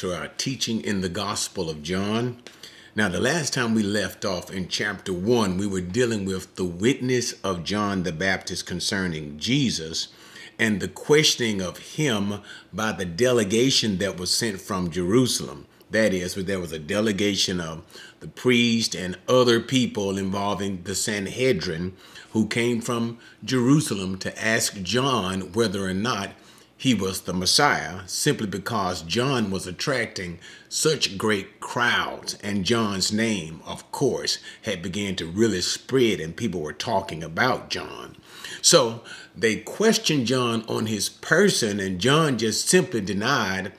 to our teaching in the Gospel of John. Now, the last time we left off in chapter 1, we were dealing with the witness of John the Baptist concerning Jesus and the questioning of him by the delegation that was sent from Jerusalem. That is, there was a delegation of the priest and other people involving the Sanhedrin who came from Jerusalem to ask John whether or not he was the Messiah simply because John was attracting such great crowds and John's name of course had began to really spread and people were talking about John. So they questioned John on his person and John just simply denied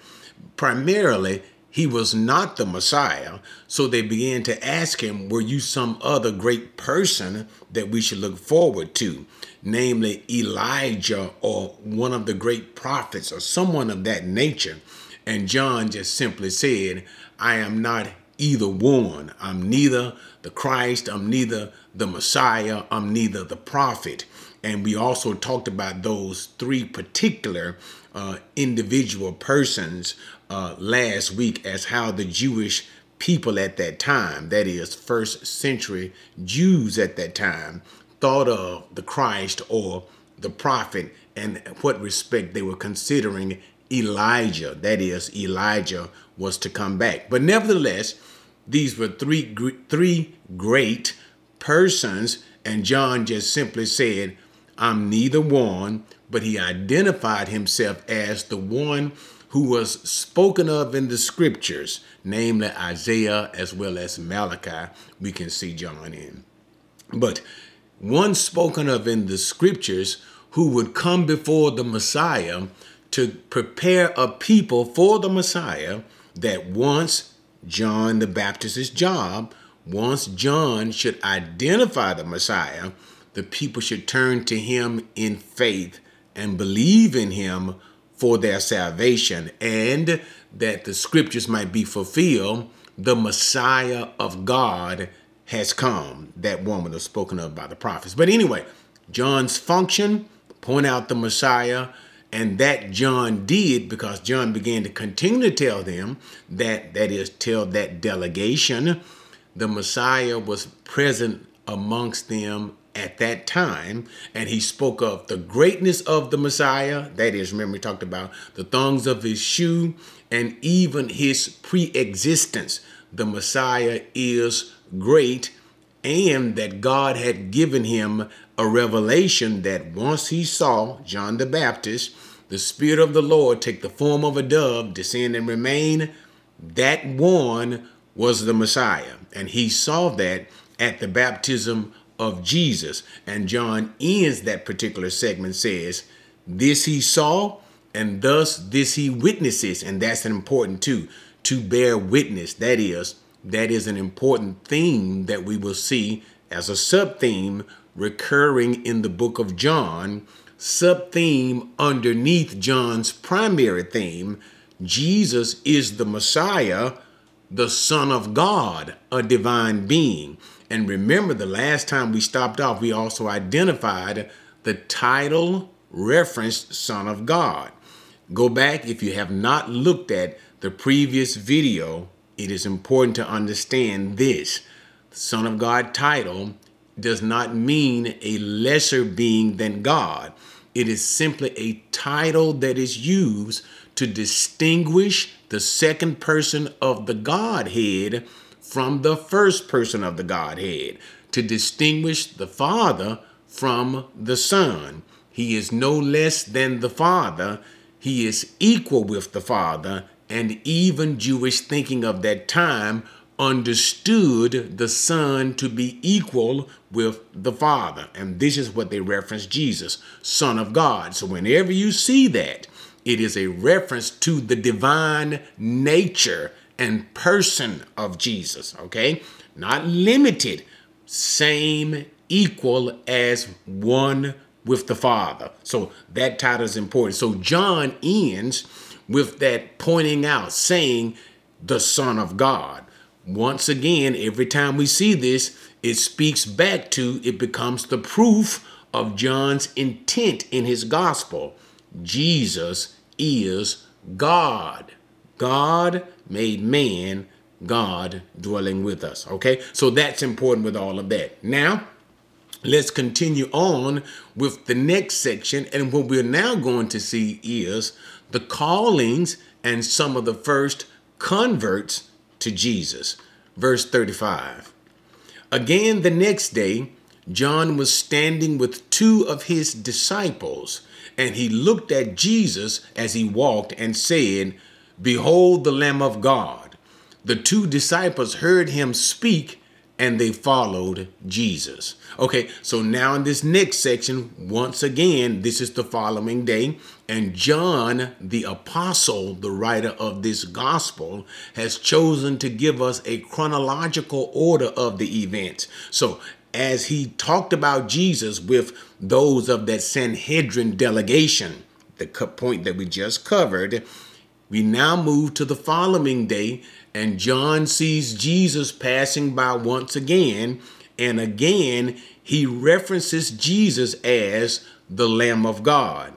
primarily he was not the Messiah. So they began to ask him, Were you some other great person that we should look forward to? Namely, Elijah or one of the great prophets or someone of that nature. And John just simply said, I am not either one. I'm neither the Christ, I'm neither the Messiah, I'm neither the prophet. And we also talked about those three particular uh, individual persons uh, last week as how the Jewish people at that time, that is, first century Jews at that time, thought of the Christ or the prophet and what respect they were considering Elijah. That is, Elijah was to come back. But nevertheless, these were three three great persons, and John just simply said, "I'm neither one," but he identified himself as the one who was spoken of in the scriptures, namely Isaiah as well as Malachi, we can see John in. But one spoken of in the scriptures who would come before the Messiah to prepare a people for the Messiah that once John the Baptist's job, once John should identify the Messiah, the people should turn to him in faith and believe in him for their salvation and that the scriptures might be fulfilled, the Messiah of God has come. That woman was spoken of by the prophets. But anyway, John's function, point out the Messiah, and that John did because John began to continue to tell them that, that is, tell that delegation, the Messiah was present amongst them at that time, and he spoke of the greatness of the Messiah. That is, remember, we talked about the thongs of his shoe and even his pre existence. The Messiah is great, and that God had given him a revelation that once he saw John the Baptist, the Spirit of the Lord take the form of a dove, descend and remain, that one was the Messiah. And he saw that at the baptism of Jesus. And John ends that particular segment says, This he saw, and thus this he witnesses. And that's important too, to bear witness. That is, that is an important theme that we will see as a sub theme recurring in the book of John, sub theme underneath John's primary theme. Jesus is the Messiah, the Son of God, a divine being. And remember, the last time we stopped off, we also identified the title referenced Son of God. Go back if you have not looked at the previous video. It is important to understand this. Son of God title does not mean a lesser being than God. It is simply a title that is used to distinguish the second person of the Godhead from the first person of the Godhead, to distinguish the Father from the Son. He is no less than the Father, he is equal with the Father, and even Jewish thinking of that time understood the Son to be equal with the Father. And this is what they reference Jesus, Son of God. So whenever you see that, it is a reference to the divine nature and person of Jesus, okay? Not limited, same, equal as one with the Father. So that title is important. So John ends with that pointing out, saying, the Son of God. Once again, every time we see this, it speaks back to, it becomes the proof of John's intent in his gospel. Jesus is God. God made man, God dwelling with us. Okay, so that's important with all of that. Now, let's continue on with the next section. And what we're now going to see is the callings and some of the first converts to Jesus. Verse 35. Again, the next day, John was standing with two of his disciples, and he looked at Jesus as he walked and said, Behold the Lamb of God. The two disciples heard him speak and they followed Jesus. Okay, so now in this next section, once again, this is the following day, and John, the apostle, the writer of this gospel, has chosen to give us a chronological order of the events. So as he talked about Jesus with those of that Sanhedrin delegation, the point that we just covered, we now move to the following day, and John sees Jesus passing by once again, and again he references Jesus as the Lamb of God.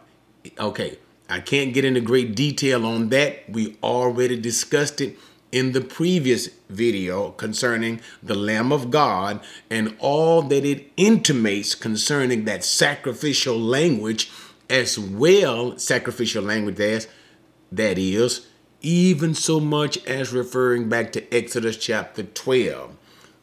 Okay, I can't get into great detail on that. We already discussed it in the previous video concerning the Lamb of God and all that it intimates concerning that sacrificial language as well, sacrificial language as that is, even so much as referring back to Exodus chapter 12,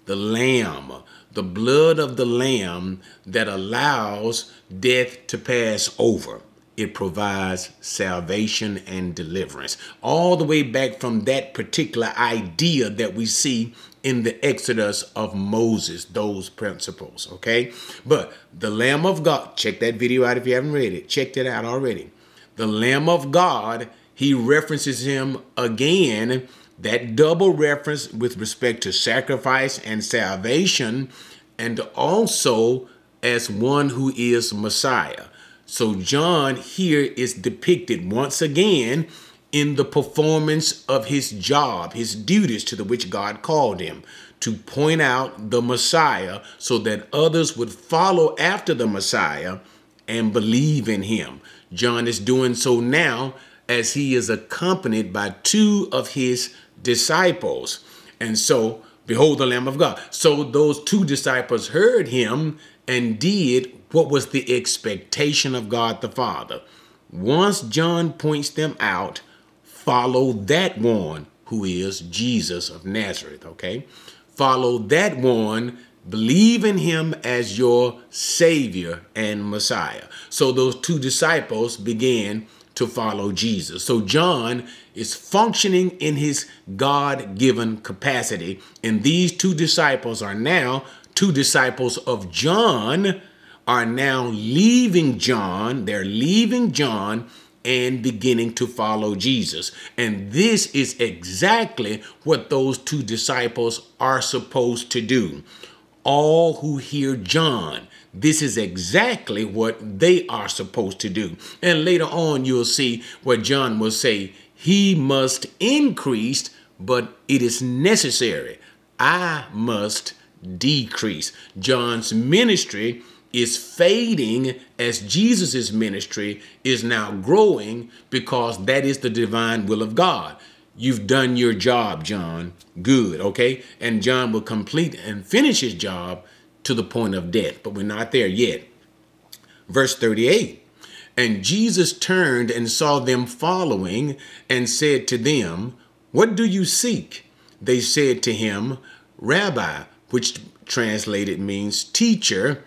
the Lamb, the blood of the Lamb that allows death to pass over it provides salvation and deliverance. All the way back from that particular idea that we see in the Exodus of Moses, those principles, okay? But the Lamb of God, check that video out if you haven't read it, checked it out already. The Lamb of God, he references him again, that double reference with respect to sacrifice and salvation, and also as one who is Messiah. So John here is depicted once again in the performance of his job, his duties to the which God called him to point out the Messiah so that others would follow after the Messiah and believe in him. John is doing so now as he is accompanied by two of his disciples. And so, behold the Lamb of God. So those two disciples heard him and did what was the expectation of God the Father. Once John points them out, follow that one who is Jesus of Nazareth, okay? Follow that one, believe in him as your Savior and Messiah. So those two disciples began to follow Jesus. So John is functioning in his God given capacity, and these two disciples are now two disciples of John are now leaving John, they're leaving John and beginning to follow Jesus. And this is exactly what those two disciples are supposed to do. All who hear John, this is exactly what they are supposed to do. And later on, you'll see what John will say He must increase, but it is necessary. I must decrease. John's ministry is fading as Jesus' ministry is now growing because that is the divine will of God. You've done your job, John. Good, okay? And John will complete and finish his job to the point of death, but we're not there yet. Verse 38 And Jesus turned and saw them following and said to them, What do you seek? They said to him, Rabbi, which translated means teacher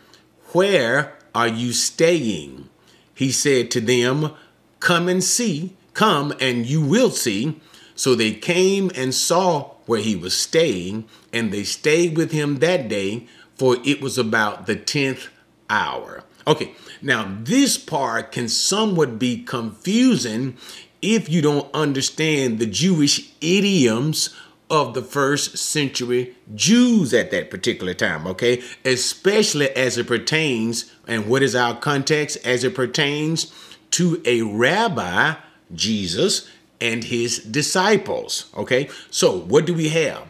where are you staying? He said to them, Come and see, come and you will see. So they came and saw where he was staying, and they stayed with him that day, for it was about the 10th hour. Okay, now this part can somewhat be confusing if you don't understand the Jewish idioms of the first century Jews at that particular time, okay? Especially as it pertains, and what is our context as it pertains to a rabbi, Jesus, and his disciples, okay? So, what do we have?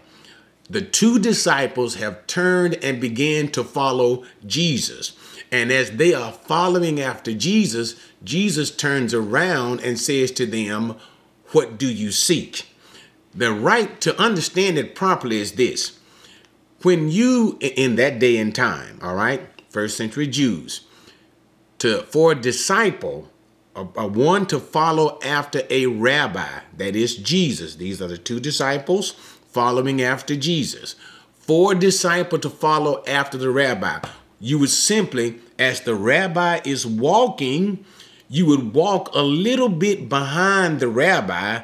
The two disciples have turned and began to follow Jesus. And as they are following after Jesus, Jesus turns around and says to them, What do you seek? the right to understand it properly is this. When you, in that day and time, all right, first century Jews, to for a disciple, a, a one to follow after a rabbi, that is Jesus. These are the two disciples following after Jesus. For a disciple to follow after the rabbi, you would simply, as the rabbi is walking, you would walk a little bit behind the rabbi,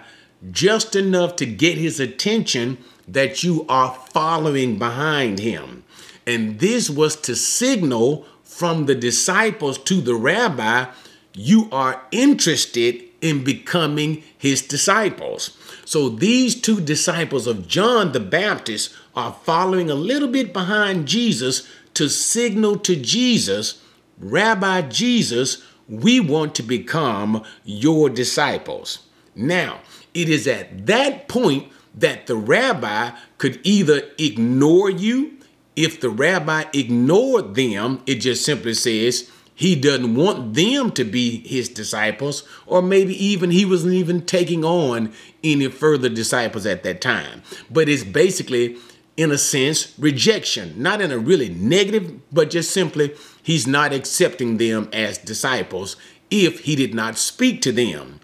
just enough to get his attention that you are following behind him. And this was to signal from the disciples to the rabbi, you are interested in becoming his disciples. So these two disciples of John the Baptist are following a little bit behind Jesus to signal to Jesus, Rabbi Jesus, we want to become your disciples. Now, it is at that point that the rabbi could either ignore you. If the rabbi ignored them, it just simply says he doesn't want them to be his disciples, or maybe even he wasn't even taking on any further disciples at that time. But it's basically, in a sense, rejection, not in a really negative, but just simply he's not accepting them as disciples if he did not speak to them.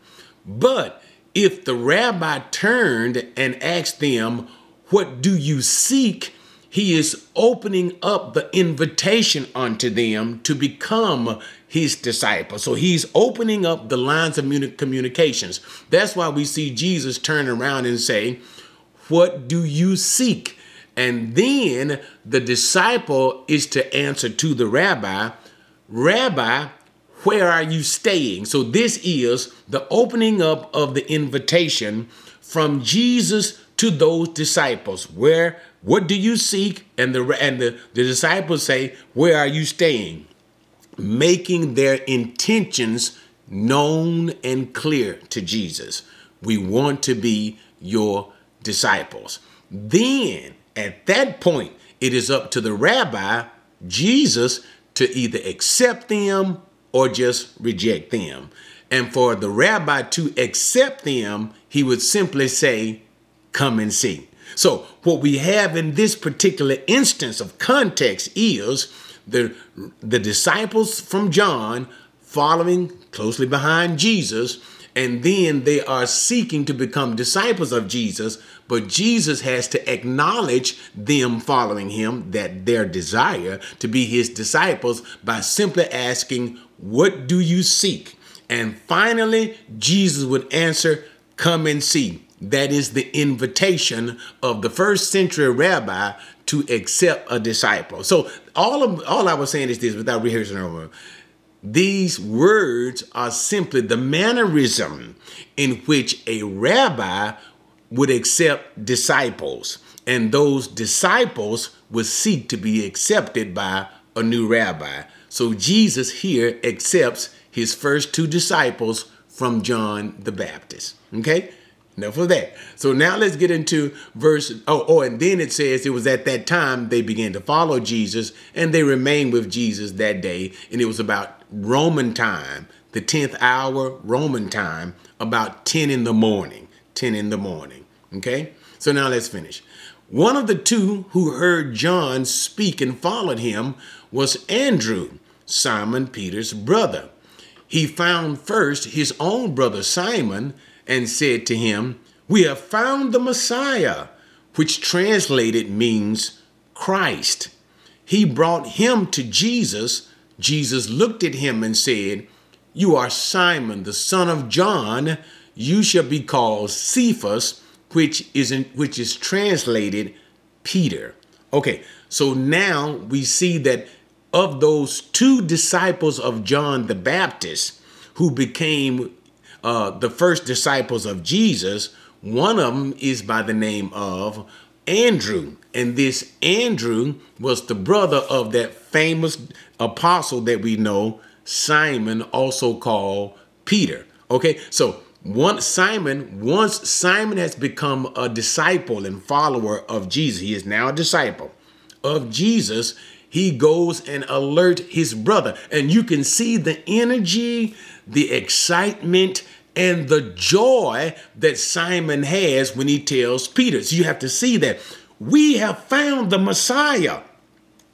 But if the rabbi turned and asked them, What do you seek? He is opening up the invitation unto them to become his disciples. So he's opening up the lines of communications. That's why we see Jesus turn around and say, What do you seek? And then the disciple is to answer to the rabbi, Rabbi, where are you staying? So this is the opening up of the invitation from Jesus to those disciples. Where what do you seek? And the and the, the disciples say, Where are you staying? Making their intentions known and clear to Jesus. We want to be your disciples. Then at that point, it is up to the rabbi, Jesus, to either accept them or just reject them. And for the rabbi to accept them, he would simply say, Come and see. So, what we have in this particular instance of context is the, the disciples from John following closely behind Jesus, and then they are seeking to become disciples of Jesus, but Jesus has to acknowledge them following him, that their desire to be his disciples, by simply asking, what do you seek? And finally, Jesus would answer, Come and see. That is the invitation of the first century rabbi to accept a disciple. So all of all I was saying is this without rehearsing over. These words are simply the mannerism in which a rabbi would accept disciples, and those disciples would seek to be accepted by a new rabbi. So Jesus here accepts his first two disciples from John the Baptist. Okay? Enough of that. So now let's get into verse. Oh, oh, and then it says it was at that time they began to follow Jesus and they remained with Jesus that day. And it was about Roman time, the 10th hour Roman time, about 10 in the morning. 10 in the morning. Okay? So now let's finish. One of the two who heard John speak and followed him was Andrew, Simon Peter's brother. He found first his own brother Simon and said to him, We have found the Messiah, which translated means Christ. He brought him to Jesus. Jesus looked at him and said, You are Simon, the son of John. You shall be called Cephas, which is, in, which is translated Peter. Okay, so now we see that of those two disciples of John the Baptist who became uh, the first disciples of Jesus, one of them is by the name of Andrew. And this Andrew was the brother of that famous apostle that we know, Simon, also called Peter. Okay, so once Simon, once Simon has become a disciple and follower of Jesus, he is now a disciple of Jesus, he goes and alert his brother. And you can see the energy, the excitement, and the joy that Simon has when he tells Peter. So you have to see that we have found the Messiah.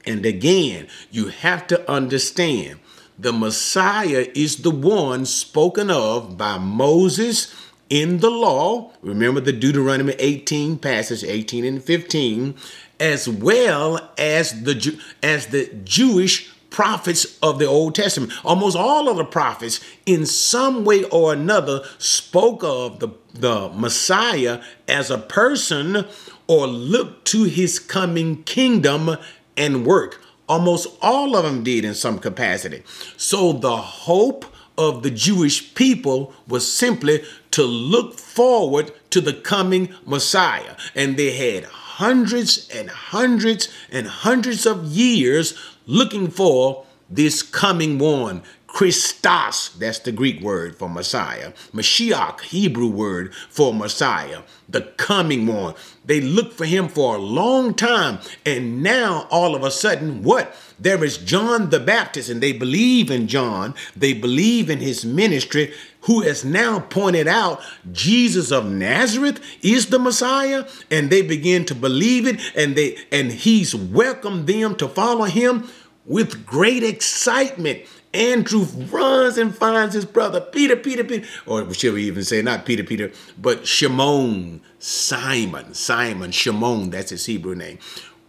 And again, you have to understand the Messiah is the one spoken of by Moses in the law. Remember the Deuteronomy 18 passage 18 and 15 as well as the as the Jewish prophets of the Old Testament. Almost all of the prophets, in some way or another, spoke of the, the Messiah as a person or looked to his coming kingdom and work. Almost all of them did in some capacity. So the hope of the Jewish people was simply to look forward to the coming Messiah. And they had hundreds and hundreds and hundreds of years looking for this coming one. Christos, that's the Greek word for Messiah. Mashiach, Hebrew word for Messiah, the coming one. They looked for him for a long time. And now, all of a sudden, what? There is John the Baptist, and they believe in John. They believe in his ministry, who has now pointed out Jesus of Nazareth is the Messiah, and they begin to believe it, and they and he's welcomed them to follow him with great excitement. Andrew runs and finds his brother Peter, Peter, Peter, or should we even say not Peter, Peter, but Shimon, Simon, Simon, Shimon, that's his Hebrew name.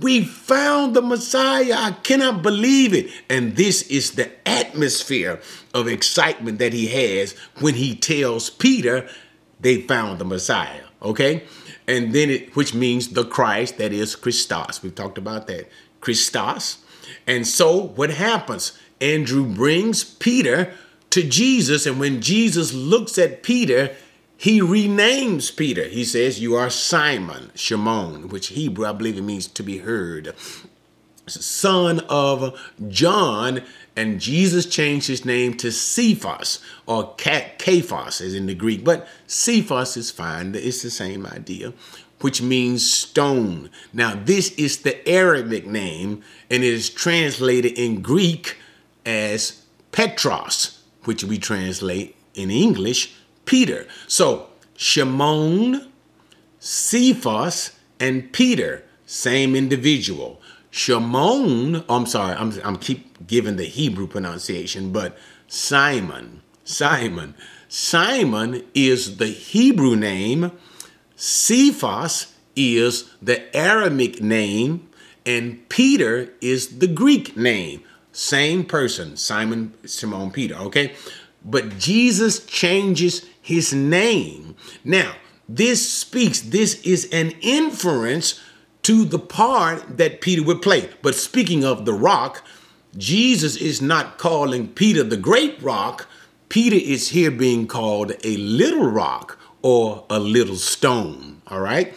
We found the Messiah. I cannot believe it. And this is the atmosphere of excitement that he has when he tells Peter they found the Messiah. Okay? And then it, which means the Christ, that is Christos. We've talked about that. Christos. And so what happens? Andrew brings Peter to Jesus. And when Jesus looks at Peter, he renames Peter. He says, You are Simon, Shimon, which Hebrew, I believe it means to be heard, son of John. And Jesus changed his name to Cephas or Cephas, as in the Greek. But Cephas is fine, it's the same idea, which means stone. Now, this is the Arabic name, and it is translated in Greek as Petros, which we translate in English Peter. So Shimon, Cephas, and Peter, same individual. Shimon, oh, I'm sorry, I'm, I'm keep giving the Hebrew pronunciation, but Simon, Simon, Simon is the Hebrew name. Cephas is the Aramaic name, and Peter is the Greek name. Same person, Simon, Simon, Peter, okay? But Jesus changes his name. Now, this speaks, this is an inference to the part that Peter would play. But speaking of the rock, Jesus is not calling Peter the great rock. Peter is here being called a little rock or a little stone. All right.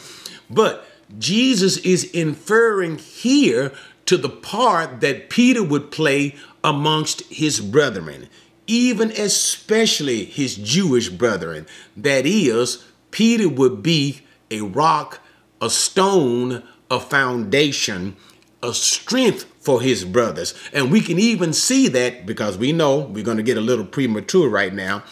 But Jesus is inferring here to the part that Peter would play amongst his brethren even especially his Jewish brethren. That is, Peter would be a rock, a stone, a foundation, a strength for his brothers. And we can even see that because we know we're going to get a little premature right now.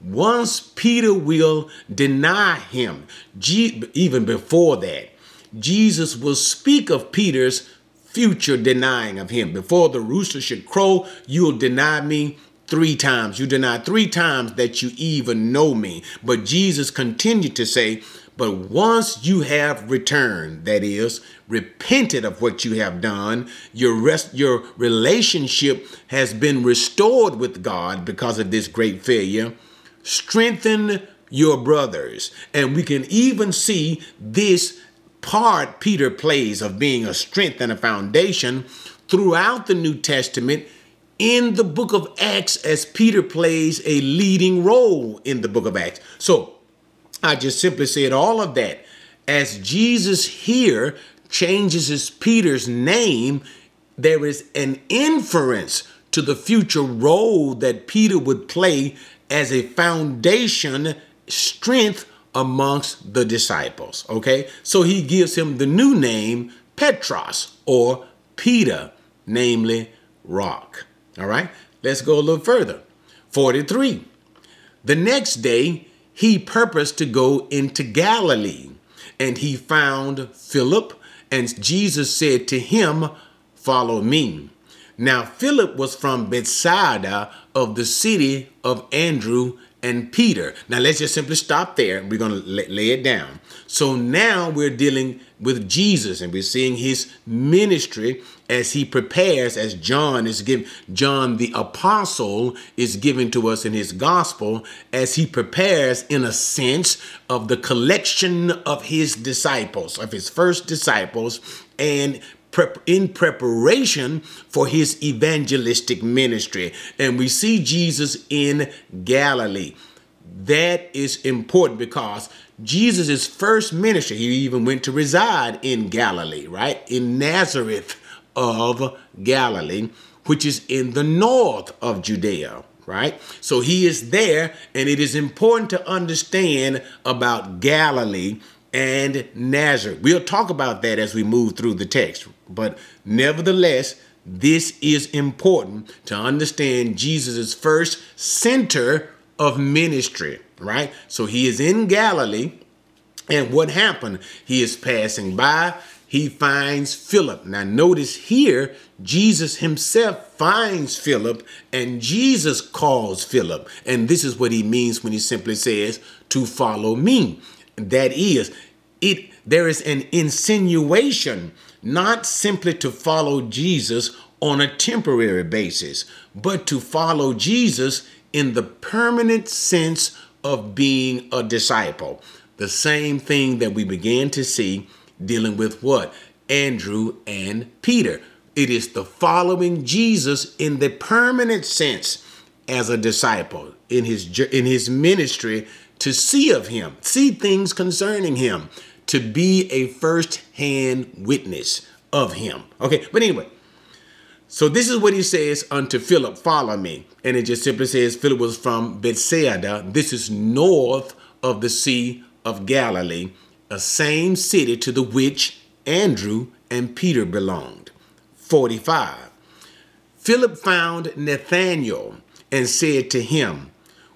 Once Peter will deny him, even before that, Jesus will speak of Peter's future denying of him. Before the rooster should crow, you'll deny me three times. You deny three times that you even know me. But Jesus continued to say, but once you have returned, that is, repented of what you have done, your rest, your relationship has been restored with God because of this great failure. Strengthen your brothers. And we can even see this part Peter plays of being a strength and a foundation throughout the New Testament in the book of Acts as Peter plays a leading role in the book of Acts. So I just simply said all of that. As Jesus here changes his Peter's name, there is an inference to the future role that Peter would play as a foundation strength amongst the disciples. Okay, so he gives him the new name Petros or Peter, namely rock. All right, let's go a little further. 43. The next day, he purposed to go into Galilee. And he found Philip, and Jesus said to him, Follow me. Now, Philip was from Bethsaida of the city of Andrew and Peter. Now, let's just simply stop there. We're going to lay it down. So now we're dealing with Jesus and we're seeing his ministry as he prepares, as John is given, John the apostle is given to us in his gospel, as he prepares, in a sense, of the collection of his disciples, of his first disciples, and in preparation for his evangelistic ministry. And we see Jesus in Galilee. That is important because Jesus' first ministry, he even went to reside in Galilee, right? In Nazareth of Galilee, which is in the north of Judea, right? So he is there, and it is important to understand about Galilee and Nazareth. We'll talk about that as we move through the text, but nevertheless, this is important to understand Jesus' first center of ministry, right? So he is in Galilee, and what happened? He is passing by, he finds Philip. Now, notice here, Jesus himself finds Philip, and Jesus calls Philip. And this is what he means when he simply says, To follow me. That is, it there is an insinuation not simply to follow Jesus on a temporary basis, but to follow Jesus in the permanent sense of being a disciple. The same thing that we began to see dealing with what? Andrew and Peter. It is the following Jesus in the permanent sense as a disciple in his in his ministry to see of him, see things concerning him, to be a first-hand witness of him. Okay, but anyway, so this is what he says unto Philip, follow me. And it just simply says Philip was from Bethsaida. This is north of the Sea of Galilee, a same city to the which Andrew and Peter belonged. 45. Philip found Nathanael and said to him,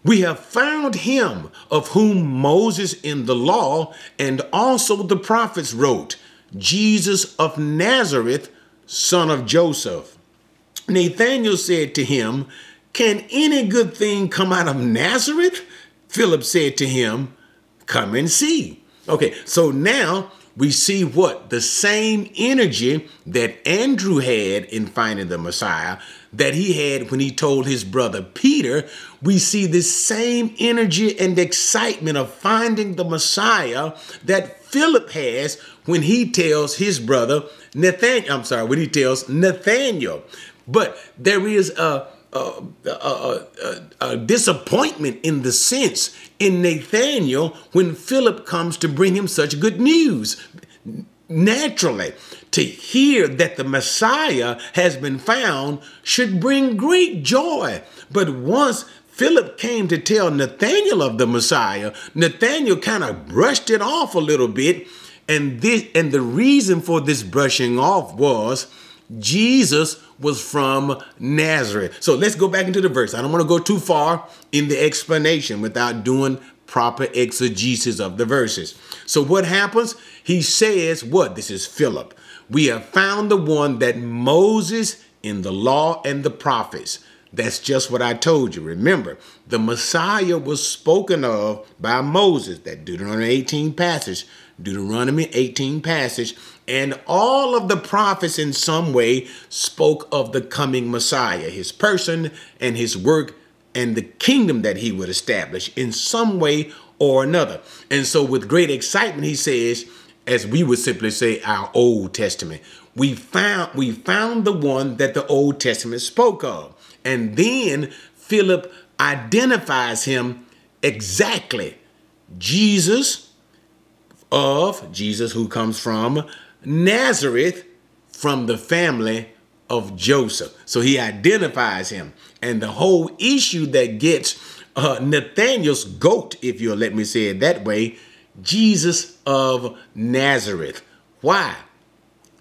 We have found him of whom Moses in the law and also the prophets wrote, Jesus of Nazareth, son of Joseph. Nathanael said to him, Can any good thing come out of Nazareth? Philip said to him, Come and see. Okay, so now we see what? The same energy that Andrew had in finding the Messiah, that he had when he told his brother Peter. We see this same energy and excitement of finding the Messiah that Philip has when he tells his brother Nathaniel. I'm sorry, when he tells Nathaniel. But there is a a, a, a, a, disappointment in the sense in Nathaniel when Philip comes to bring him such good news. Naturally, to hear that the Messiah has been found should bring great joy. But once Philip came to tell Nathaniel of the Messiah, Nathaniel kind of brushed it off a little bit. And this and the reason for this brushing off was Jesus was from Nazareth. So let's go back into the verse. I don't want to go too far in the explanation without doing proper exegesis of the verses. So what happens? He says, What? This is Philip. We have found the one that Moses in the law and the prophets. That's just what I told you. Remember, the Messiah was spoken of by Moses, that Deuteronomy 18 passage, Deuteronomy 18 passage, and all of the prophets in some way spoke of the coming Messiah, his person and his work and the kingdom that he would establish in some way or another. And so, with great excitement, he says, as we would simply say, our Old Testament, we found we found the one that the Old Testament spoke of. And then Philip identifies him exactly. Jesus of Jesus, who comes from Nazareth, from the family of Joseph. So he identifies him. And the whole issue that gets uh, Nathaniel's goat, if you'll let me say it that way, Jesus of Nazareth. Why?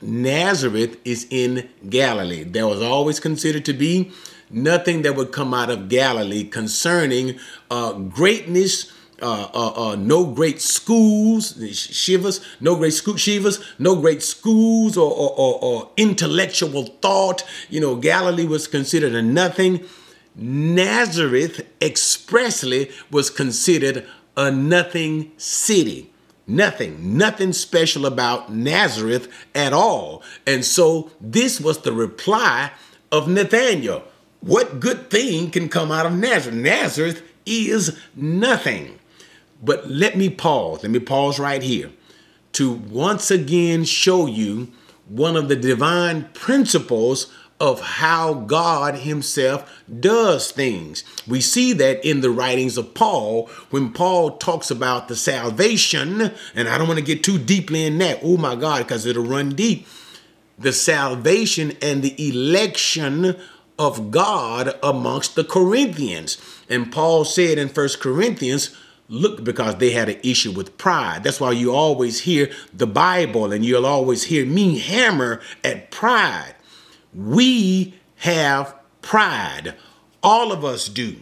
Nazareth is in Galilee. There was always considered to be nothing that would come out of Galilee concerning uh, greatness uh, uh, uh, no great schools, shivas, no great school, shivas, no great schools or, or, or, or intellectual thought. You know, Galilee was considered a nothing. Nazareth expressly was considered a nothing city. Nothing, nothing special about Nazareth at all. And so this was the reply of Nathanael. What good thing can come out of Nazareth? Nazareth is nothing. But let me pause. Let me pause right here to once again show you one of the divine principles of how God Himself does things. We see that in the writings of Paul when Paul talks about the salvation, and I don't want to get too deeply in that. Oh my God, because it'll run deep. The salvation and the election of God amongst the Corinthians. And Paul said in First Corinthians, look because they had an issue with pride. That's why you always hear the Bible and you'll always hear me hammer at pride. We have pride. All of us do.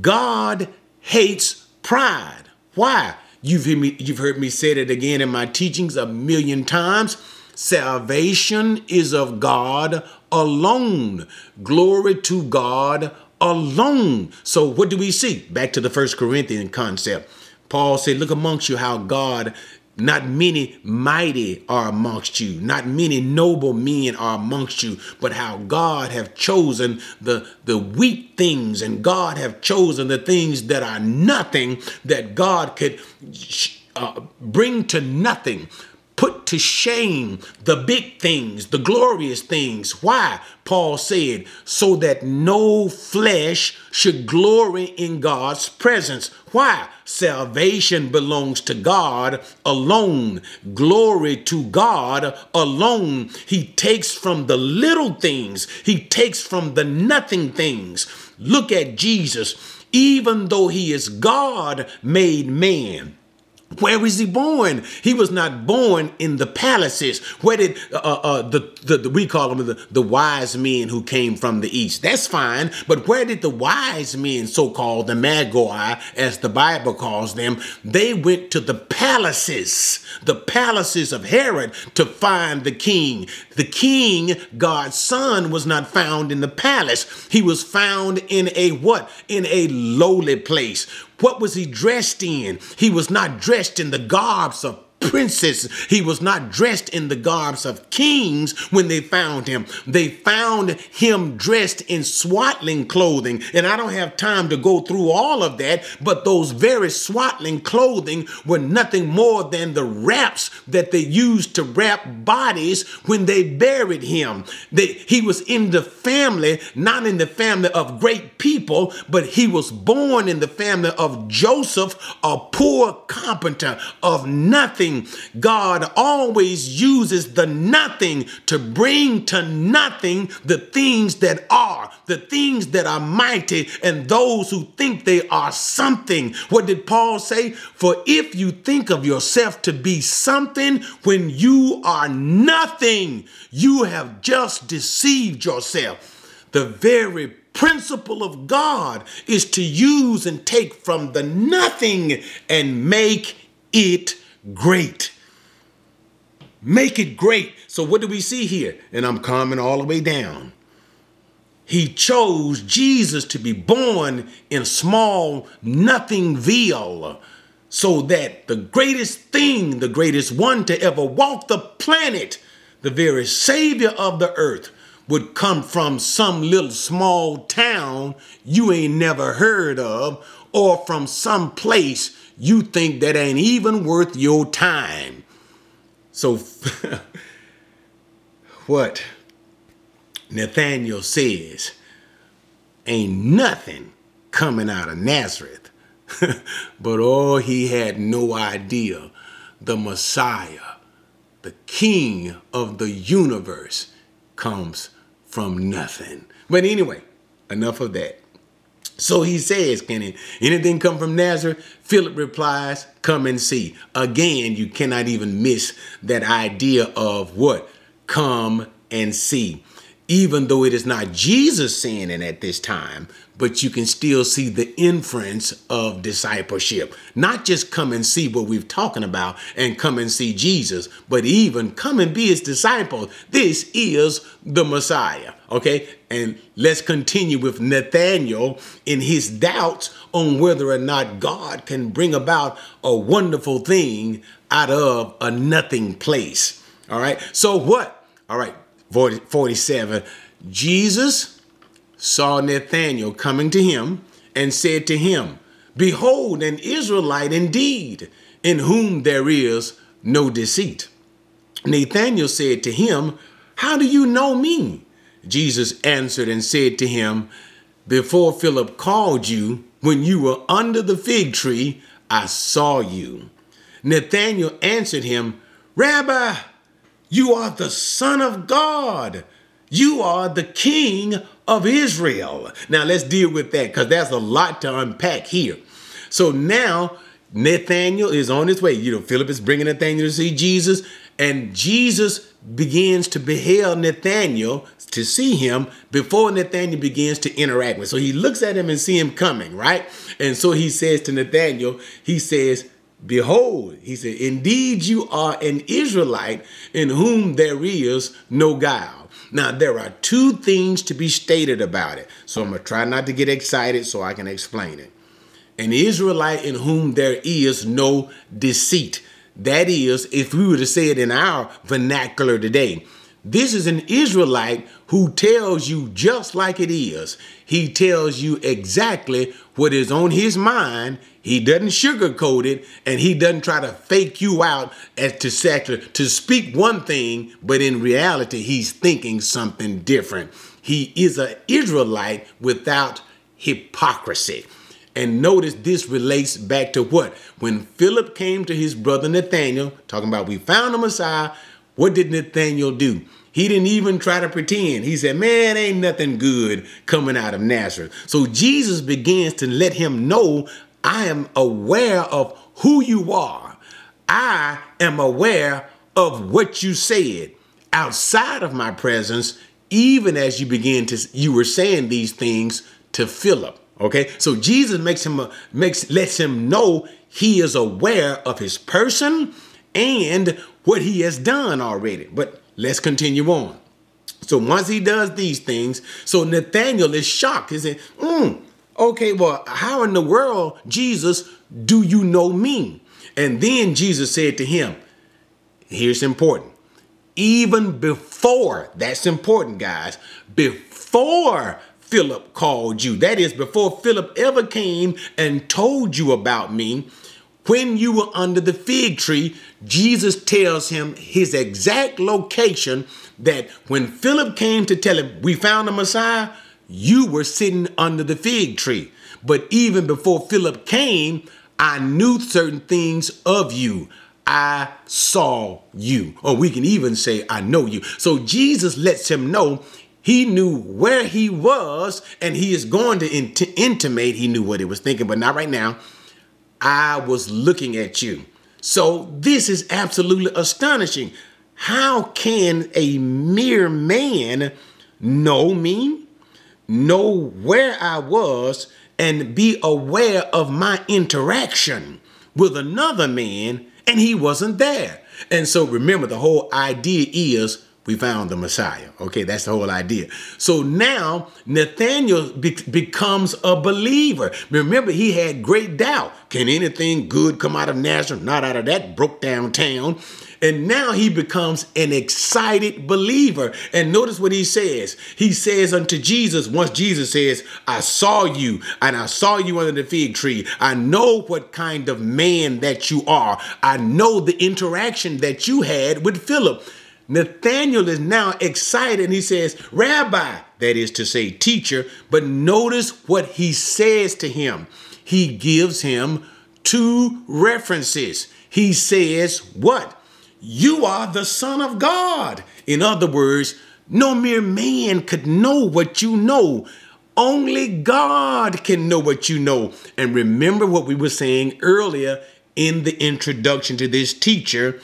God hates pride. Why? You've heard me, you've heard me say it again in my teachings a million times. Salvation is of God alone. Glory to God alone. So what do we see? Back to the first Corinthian concept. Paul said, look amongst you how God not many mighty are amongst you, not many noble men are amongst you, but how God have chosen the, the weak things and God have chosen the things that are nothing that God could uh, bring to nothing to shame the big things, the glorious things. Why? Paul said, so that no flesh should glory in God's presence. Why? Salvation belongs to God alone. Glory to God alone. He takes from the little things, He takes from the nothing things. Look at Jesus. Even though He is God made man, where was he born? He was not born in the palaces. Where did uh, uh, uh, the, the, the, we call them the, the wise men who came from the east? That's fine, but where did the wise men, so called the Magi, as the Bible calls them, they went to the palaces, the palaces of Herod, to find the king. The king, God's son, was not found in the palace. He was found in a what? In a lowly place what was he dressed in? He was not dressed in the garbs of princes. He was not dressed in the garbs of kings when they found him. They found him dressed in swaddling clothing. And I don't have time to go through all of that, but those very swaddling clothing were nothing more than the wraps that they used to wrap bodies when they buried him. They, he was in the family, not in the family of great people, but he was born in the family of Joseph, a poor carpenter of nothing nothing. God always uses the nothing to bring to nothing the things that are, the things that are mighty, and those who think they are something. What did Paul say? For if you think of yourself to be something when you are nothing, you have just deceived yourself. The very principle of God is to use and take from the nothing and make it great. Make it great. So, what do we see here? And I'm coming all the way down. He chose Jesus to be born in small nothingville so that the greatest thing, the greatest one to ever walk the planet, the very savior of the earth, would come from some little small town you ain't never heard of or from some place you think that ain't even worth your time. So, what Nathaniel says ain't nothing coming out of Nazareth. but oh, he had no idea the Messiah, the King of the universe, comes from nothing. But anyway, enough of that. So he says, Can anything come from Nazareth? Philip replies, Come and see. Again, you cannot even miss that idea of what? Come and see. even though it is not Jesus saying it at this time, but you can still see the inference of discipleship. Not just come and see what we're talking about and come and see Jesus, but even come and be his disciple. This is the Messiah. Okay, and let's continue with Nathaniel in his doubts on whether or not God can bring about a wonderful thing out of a nothing place. All right, so what? All right, 40, 47. Jesus saw Nathanael coming to him and said to him, Behold, an Israelite indeed, in whom there is no deceit. Nathanael said to him, How do you know me? Jesus answered and said to him, Before Philip called you, when you were under the fig tree, I saw you. Nathanael answered him, Rabbi, you are the Son of God. You are the King of Israel. Now let's deal with that because there's a lot to unpack here. So now Nathaniel is on his way. You know, Philip is bringing Nathaniel to see Jesus, and Jesus begins to behail Nathaniel to see him before Nathaniel begins to interact with. So he looks at him and see him coming, right? And so he says to Nathaniel, he says, Behold, he said, Indeed, you are an Israelite in whom there is no guile. Now, there are two things to be stated about it. So I'm going to try not to get excited so I can explain it. An Israelite in whom there is no deceit. That is, if we were to say it in our vernacular today, this is an Israelite who tells you just like it is. He tells you exactly what is on his mind. He doesn't sugarcoat it and he doesn't try to fake you out as to to speak one thing, but in reality, he's thinking something different. He is an Israelite without hypocrisy. And notice this relates back to what? When Philip came to his brother Nathaniel, talking about we found the Messiah, what did Nathaniel do? He didn't even try to pretend. He said, Man, ain't nothing good coming out of Nazareth. So Jesus begins to let him know I am aware of who you are. I am aware of what you said outside of my presence, even as you begin to, you were saying these things to Philip. Okay, so Jesus makes him makes lets him know he is aware of his person and what he has done already. But Let's continue on. So once he does these things, so Nathaniel is shocked. He said, mm, okay, well, how in the world, Jesus, do you know me? And then Jesus said to him, here's important. Even before, that's important, guys, before Philip called you, that is, before Philip ever came and told you about me, when you were under the fig tree, Jesus tells him his exact location that when Philip came to tell him, We found the Messiah, you were sitting under the fig tree. But even before Philip came, I knew certain things of you. I saw you. Or we can even say, I know you. So Jesus lets him know he knew where he was and he is going to int- intimate he knew what he was thinking, but not right now. I was looking at you. So this is absolutely astonishing. How can a mere man know me, know where I was, and be aware of my interaction with another man and he wasn't there? And so remember, the whole idea is we found the Messiah. Okay, that's the whole idea. So now Nathaniel be- becomes a believer. Remember, he had great doubt. Can anything good come out of Nazareth? Not out of that broke down town. And now he becomes an excited believer. And notice what he says. He says unto Jesus, once Jesus says, I saw you and I saw you under the fig tree. I know what kind of man that you are. I know the interaction that you had with Philip. Nathaniel is now excited and he says, Rabbi, that is to say, teacher. But notice what he says to him. He gives him two references. He says, What? You are the Son of God. In other words, no mere man could know what you know. Only God can know what you know. And remember what we were saying earlier in the introduction to this teacher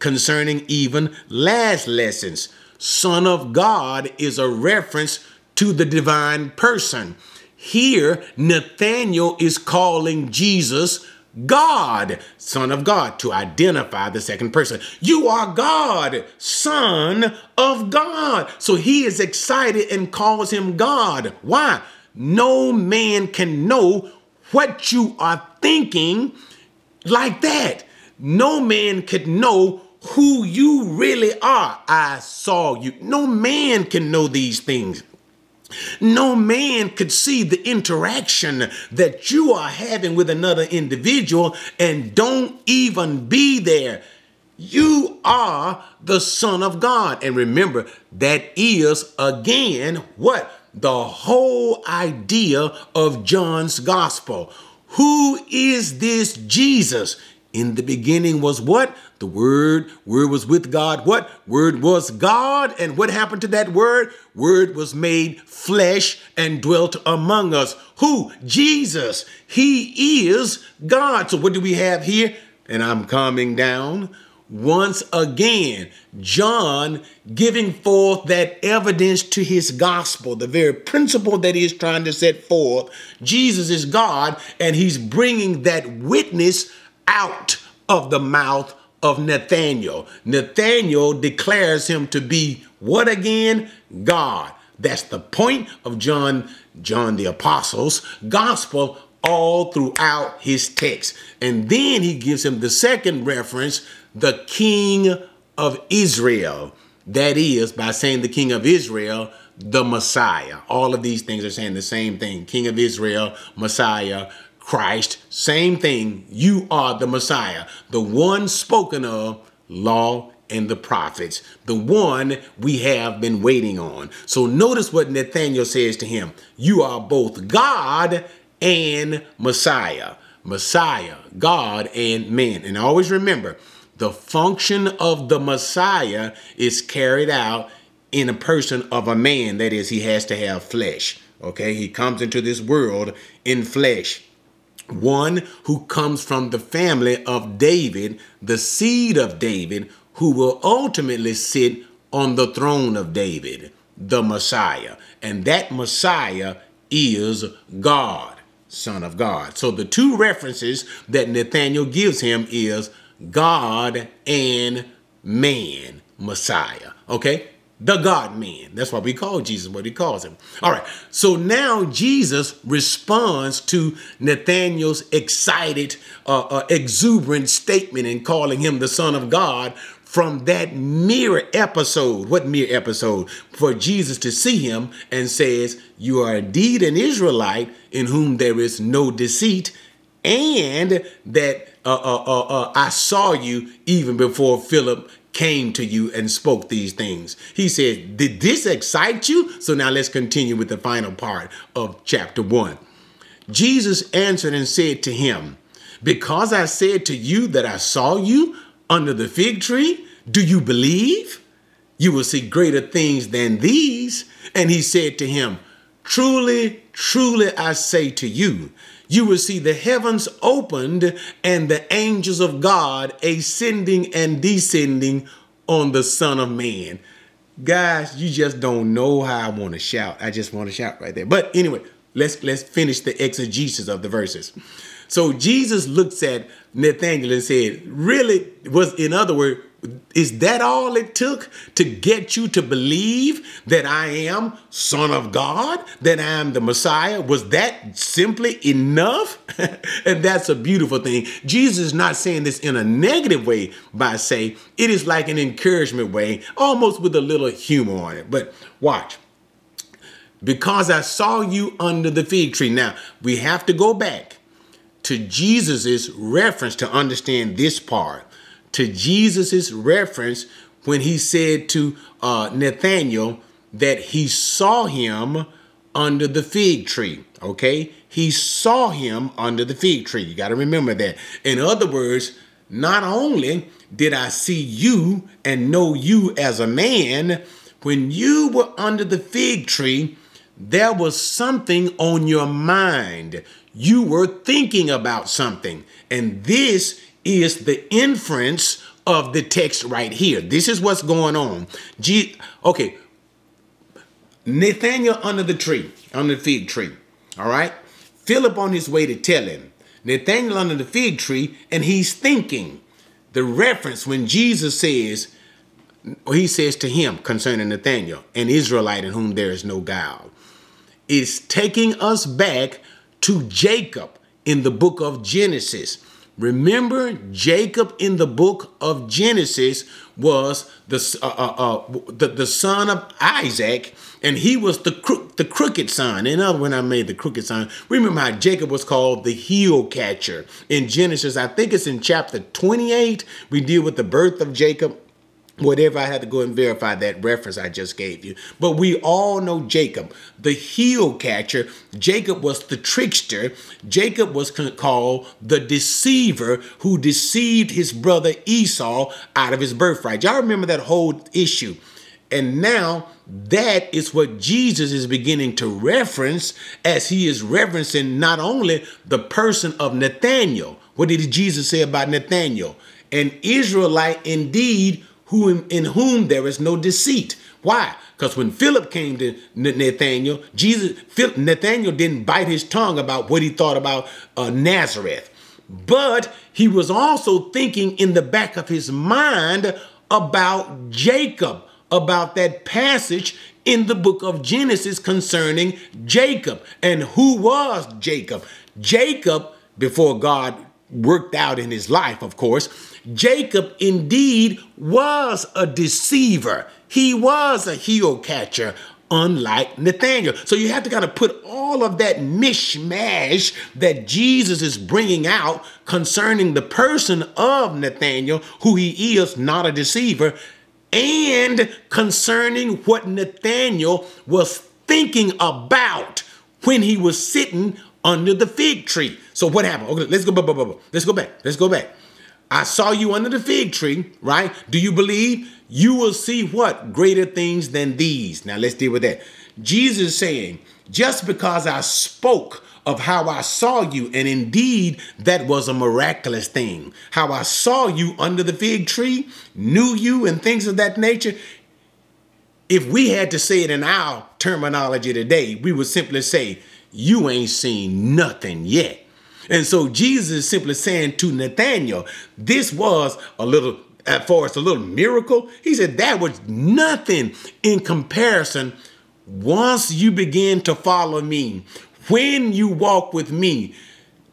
concerning even last lessons. Son of God is a reference to the divine person. Here, Nathaniel is calling Jesus God, Son of God, to identify the second person. You are God, Son of God. So he is excited and calls him God. Why? No man can know what you are thinking like that. No man could know who you really are. I saw you. No man can know these things. No man could see the interaction that you are having with another individual and don't even be there. You are the Son of God. And remember, that is again what? The whole idea of John's gospel. Who is this Jesus? In the beginning was what? The Word. Word was with God. What? Word was God. And what happened to that Word? Word was made flesh and dwelt among us. Who? Jesus. He is God. So what do we have here? And I'm coming down. Once again, John giving forth that evidence to his gospel, the very principle that he is trying to set forth. Jesus is God, and he's bringing that witness out of the mouth of Nathaniel. Nathaniel declares him to be what again? God. That's the point of John, John the Apostle's gospel all throughout his text. And then he gives him the second reference, the king of Israel. That is, by saying the king of Israel, the Messiah. All of these things are saying the same thing King of Israel, Messiah, Christ, same thing. You are the Messiah, the one spoken of, law and the prophets, the one we have been waiting on. So notice what Nathaniel says to him You are both God and Messiah. Messiah, God and man. And always remember, the function of the Messiah is carried out in a person of a man. That is, he has to have flesh. Okay, he comes into this world in flesh one who comes from the family of David, the seed of David, who will ultimately sit on the throne of David, the Messiah. And that Messiah is God, Son of God. So the two references that Nathaniel gives him is God and man, Messiah. Okay? The God man. That's why we call Jesus what he calls him. All right. So now Jesus responds to Nathaniel's excited, uh, uh, exuberant statement in calling him the Son of God from that mere episode. What mere episode? For Jesus to see him and says, You are indeed an Israelite in whom there is no deceit, and that uh, uh, uh, uh I saw you even before Philip came to you and spoke these things. He said, Did this excite you? So now let's continue with the final part of chapter one. Jesus answered and said to him, Because I said to you that I saw you under the fig tree, do you believe? You will see greater things than these. And he said to him, Truly, truly, I say to you, you will see the heavens opened and the angels of God ascending and descending on the Son of Man. Guys, you just don't know how I want to shout. I just want to shout right there. But anyway, let's let's finish the exegesis of the verses. So Jesus looks at Nathaniel and said, Really, was in other words, is that all it took to get you to believe that I am Son of God, that I am the Messiah? Was that simply enough? and that's a beautiful thing. Jesus is not saying this in a negative way by say it is like an encouragement way, almost with a little humor on it. But watch. Because I saw you under the fig tree. Now, we have to go back to Jesus's reference to understand this part to Jesus's reference when he said to uh, Nathaniel that he saw him under the fig tree. Okay, he saw him under the fig tree. You got to remember that. In other words, not only did I see you and know you as a man, when you were under the fig tree, there was something on your mind. You were thinking about something. And this is the inference of the text right here. This is what's going on. G- okay, Nathaniel under the tree, under the fig tree. All right, Philip on his way to tell him. Nathaniel under the fig tree, and he's thinking the reference when Jesus says, or he says to him concerning Nathaniel, an Israelite in whom there is no guile, is taking us back to Jacob in the book of Genesis. Remember, Jacob in the book of Genesis was the, uh, uh, uh, the, the son of Isaac, and he was the cro- the crooked son. In other when I made the crooked son, remember how Jacob was called the heel catcher in Genesis. I think it's in chapter 28. We deal with the birth of Jacob whatever I had to go and verify that reference I just gave you. But we all know Jacob, the heel catcher. Jacob was the trickster. Jacob was called the deceiver who deceived his brother Esau out of his birthright. Y'all remember that whole issue. And now that is what Jesus is beginning to reference as he is referencing not only the person of Nathaniel. What did Jesus say about Nathaniel? An Israelite indeed who in, whom there is no deceit. Why? Because when Philip came to Nathaniel, Jesus, Nathaniel didn't bite his tongue about what he thought about uh, Nazareth, but he was also thinking in the back of his mind about Jacob, about that passage in the book of Genesis concerning Jacob. And who was Jacob? Jacob, before God worked out in his life, of course, Jacob indeed was a deceiver. He was a heel catcher, unlike Nathaniel. So you have to kind of put all of that mishmash that Jesus is bringing out concerning the person of Nathaniel, who he is not a deceiver, and concerning what Nathaniel was thinking about when he was sitting under the fig tree. So what happened? Okay, let's go. Let's go back. Let's go back. I saw you under the fig tree, right? Do you believe? You will see what? Greater things than these. Now let's deal with that. Jesus saying, just because I spoke of how I saw you, and indeed that was a miraculous thing. How I saw you under the fig tree, knew you, and things of that nature. If we had to say it in our terminology today, we would simply say, You ain't seen nothing yet. And so Jesus is simply saying to Nathaniel, this was a little, at first, a little miracle. He said that was nothing in comparison. Once you begin to follow me, when you walk with me,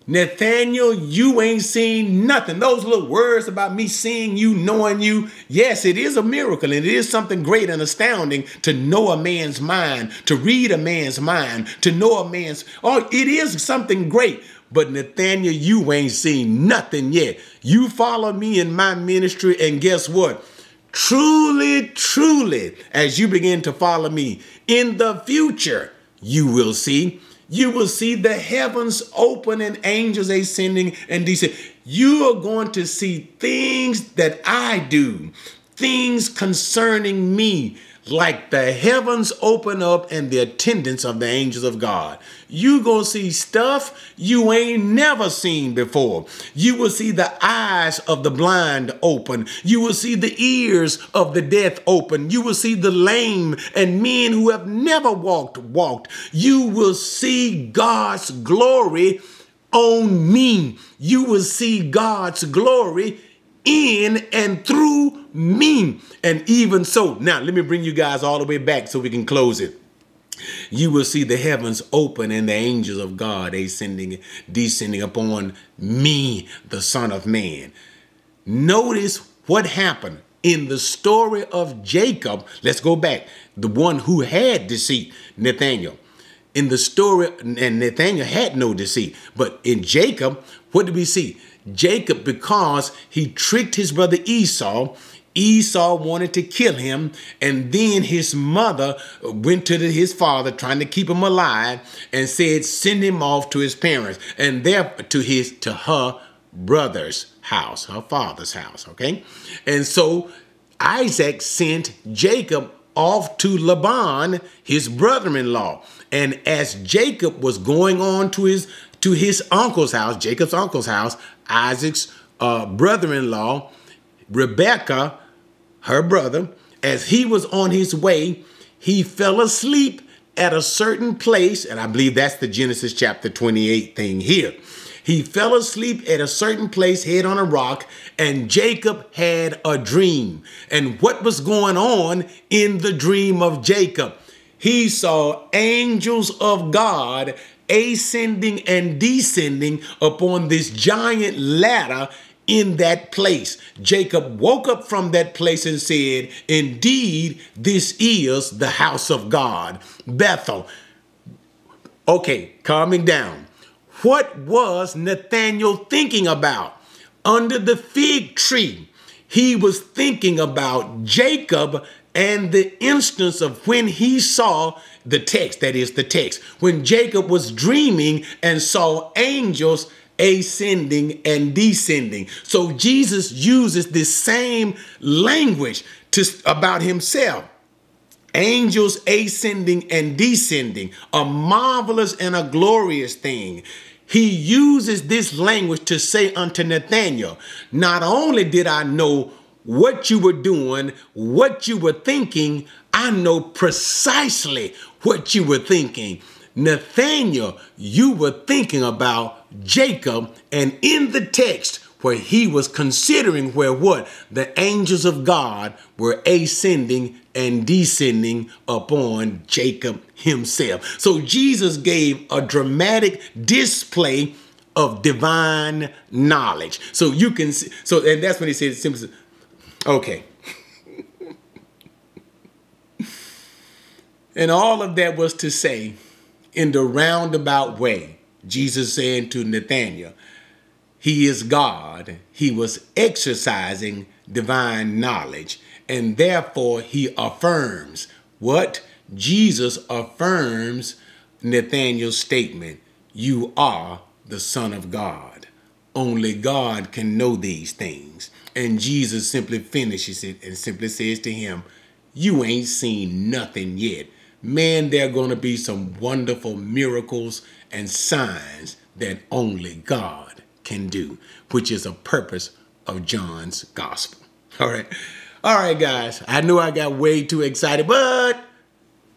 Nathaniel, you ain't seen nothing. Those little words about me seeing you, knowing you, yes, it is a miracle and it is something great and astounding to know a man's mind, to read a man's mind, to know a man's, oh, it is something great. But Nathaniel, you ain't seen nothing yet. You follow me in my ministry, and guess what? Truly, truly, as you begin to follow me in the future, you will see. You will see the heavens open and angels ascending and descending. You are going to see things that I do, things concerning me like the heavens open up and the attendance of the angels of God. You gonna see stuff you ain't never seen before. You will see the eyes of the blind open. You will see the ears of the deaf open. You will see the lame and men who have never walked walked. You will see God's glory on me. You will see God's glory in and through me. And even so, now let me bring you guys all the way back so we can close it. You will see the heavens open and the angels of God ascending, descending upon me, the Son of Man. Notice what happened in the story of Jacob. Let's go back. The one who had deceit, Nathaniel. In the story, and Nathaniel had no deceit. But in Jacob, what did we see? Jacob because he tricked his brother Esau. Esau wanted to kill him, and then his mother went to the, his father, trying to keep him alive, and said, "Send him off to his parents, and there to his to her brother's house, her father's house." Okay, and so Isaac sent Jacob off to Laban, his brother-in-law, and as Jacob was going on to his to his uncle's house, Jacob's uncle's house, Isaac's uh, brother in law, Rebecca, her brother, as he was on his way, he fell asleep at a certain place, and I believe that's the Genesis chapter 28 thing here. He fell asleep at a certain place, head on a rock, and Jacob had a dream. And what was going on in the dream of Jacob? He saw angels of God ascending and descending upon this giant ladder in that place. Jacob woke up from that place and said, Indeed, this is the house of God, Bethel. Okay, calming down. What was Nathaniel thinking about? Under the fig tree, he was thinking about Jacob and the instance of when he saw the text, that is the text, when Jacob was dreaming and saw angels ascending and descending. So Jesus uses this same language to about himself. Angels ascending and descending, a marvelous and a glorious thing. He uses this language to say unto Nathanael, Not only did I know what you were doing, what you were thinking, I know precisely what you were thinking. Nathaniel, you were thinking about Jacob, and in the text where he was considering where what? The angels of God were ascending and descending upon Jacob himself. So Jesus gave a dramatic display of divine knowledge. So you can see, so and that's when he said simply okay. and all of that was to say in the roundabout way, Jesus saying to Nathanael, He is God. He was exercising divine knowledge, and therefore he affirms what? Jesus affirms Nathanael's statement You are the Son of God. Only God can know these things. And Jesus simply finishes it and simply says to him, You ain't seen nothing yet man, there are going to be some wonderful miracles and signs that only God can do, which is a purpose of John's gospel. All right. All right, guys. I know I got way too excited, but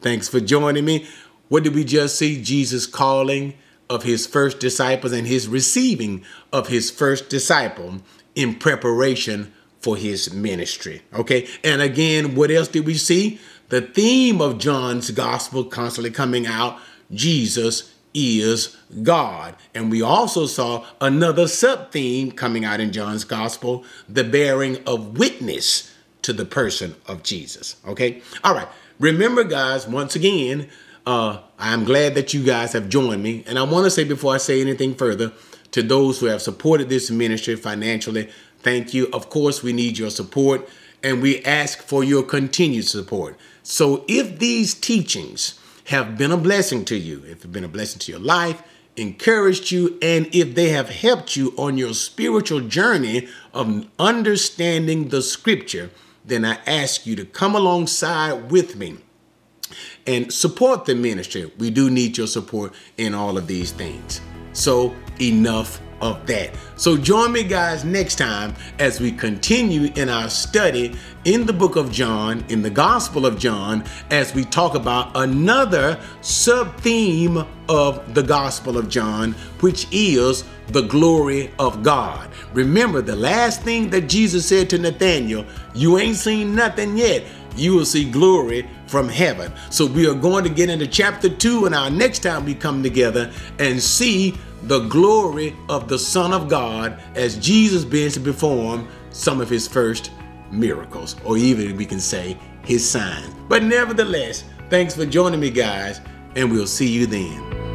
thanks for joining me. What did we just see? Jesus calling of his first disciples and his receiving of his first disciple in preparation for his ministry. Okay. And again, what else did we see? The theme of John's gospel constantly coming out Jesus is God. And we also saw another sub theme coming out in John's gospel the bearing of witness to the person of Jesus. Okay? All right. Remember, guys, once again, uh, I'm glad that you guys have joined me. And I want to say before I say anything further, to those who have supported this ministry financially, thank you. Of course, we need your support and we ask for your continued support. So if these teachings have been a blessing to you, if they've been a blessing to your life, encouraged you, and if they have helped you on your spiritual journey of understanding the scripture, then I ask you to come alongside with me and support the ministry. We do need your support in all of these things. So, enough of that. So join me, guys, next time as we continue in our study in the book of John, in the Gospel of John, as we talk about another sub theme of the Gospel of John, which is the glory of God. Remember, the last thing that Jesus said to Nathanael, You ain't seen nothing yet. You will see glory from heaven. So, we are going to get into chapter two, and our next time we come together and see the glory of the Son of God as Jesus begins to perform some of his first miracles, or even we can say his signs. But nevertheless, thanks for joining me, guys, and we'll see you then.